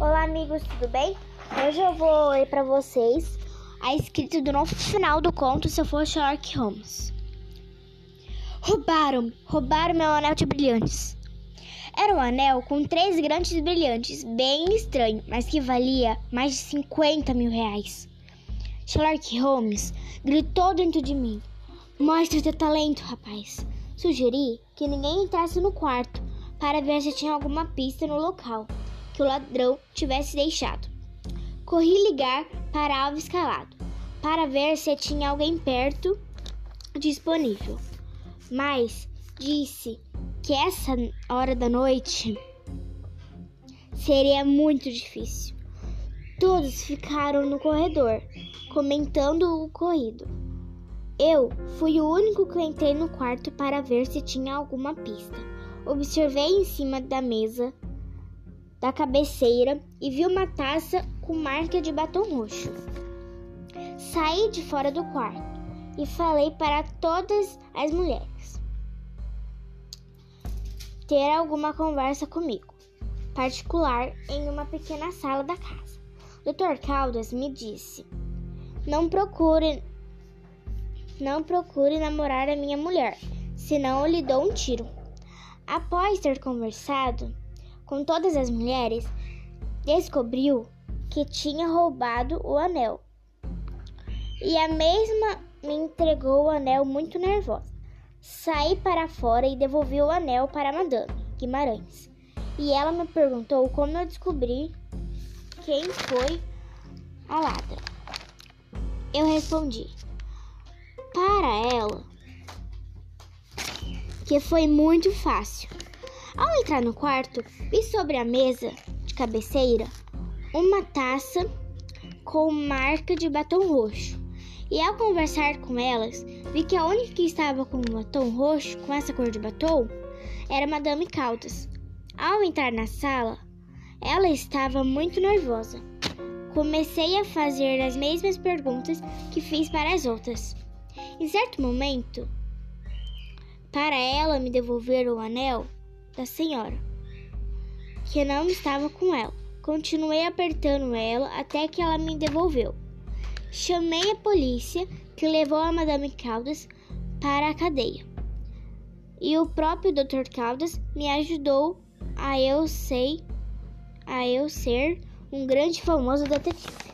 Olá, amigos, tudo bem? Hoje eu vou ler para vocês a escrita do novo final do conto Se Eu For Sherlock Holmes. Roubaram, roubaram meu anel de brilhantes. Era um anel com três grandes brilhantes, bem estranho, mas que valia mais de 50 mil reais. Sherlock Holmes gritou dentro de mim: Mostre teu talento, rapaz. Sugeri que ninguém entrasse no quarto para ver se tinha alguma pista no local que o ladrão tivesse deixado. Corri ligar para Alves Calado para ver se tinha alguém perto disponível, mas disse que essa hora da noite seria muito difícil. Todos ficaram no corredor, comentando o ocorrido. Eu fui o único que entrei no quarto para ver se tinha alguma pista. Observei em cima da mesa da cabeceira e vi uma taça com marca de batom roxo. Saí de fora do quarto e falei para todas as mulheres ter alguma conversa comigo, particular em uma pequena sala da casa. Dr. Caldas me disse: "Não procure não procure namorar a minha mulher, senão eu lhe dou um tiro." Após ter conversado, com todas as mulheres, descobriu que tinha roubado o anel. E a mesma me entregou o anel muito nervosa. Saí para fora e devolvi o anel para Madame Guimarães. E ela me perguntou como eu descobri quem foi a ladra. Eu respondi para ela que foi muito fácil. Ao entrar no quarto, vi sobre a mesa de cabeceira uma taça com marca de batom roxo. E ao conversar com elas, vi que a única que estava com um batom roxo, com essa cor de batom, era Madame Caldas. Ao entrar na sala, ela estava muito nervosa. Comecei a fazer as mesmas perguntas que fiz para as outras. Em certo momento, para ela me devolver o anel, da senhora, que não estava com ela. Continuei apertando ela até que ela me devolveu. Chamei a polícia, que levou a Madame Caldas para a cadeia. E o próprio Dr. Caldas me ajudou a eu sei a eu ser um grande famoso detetive.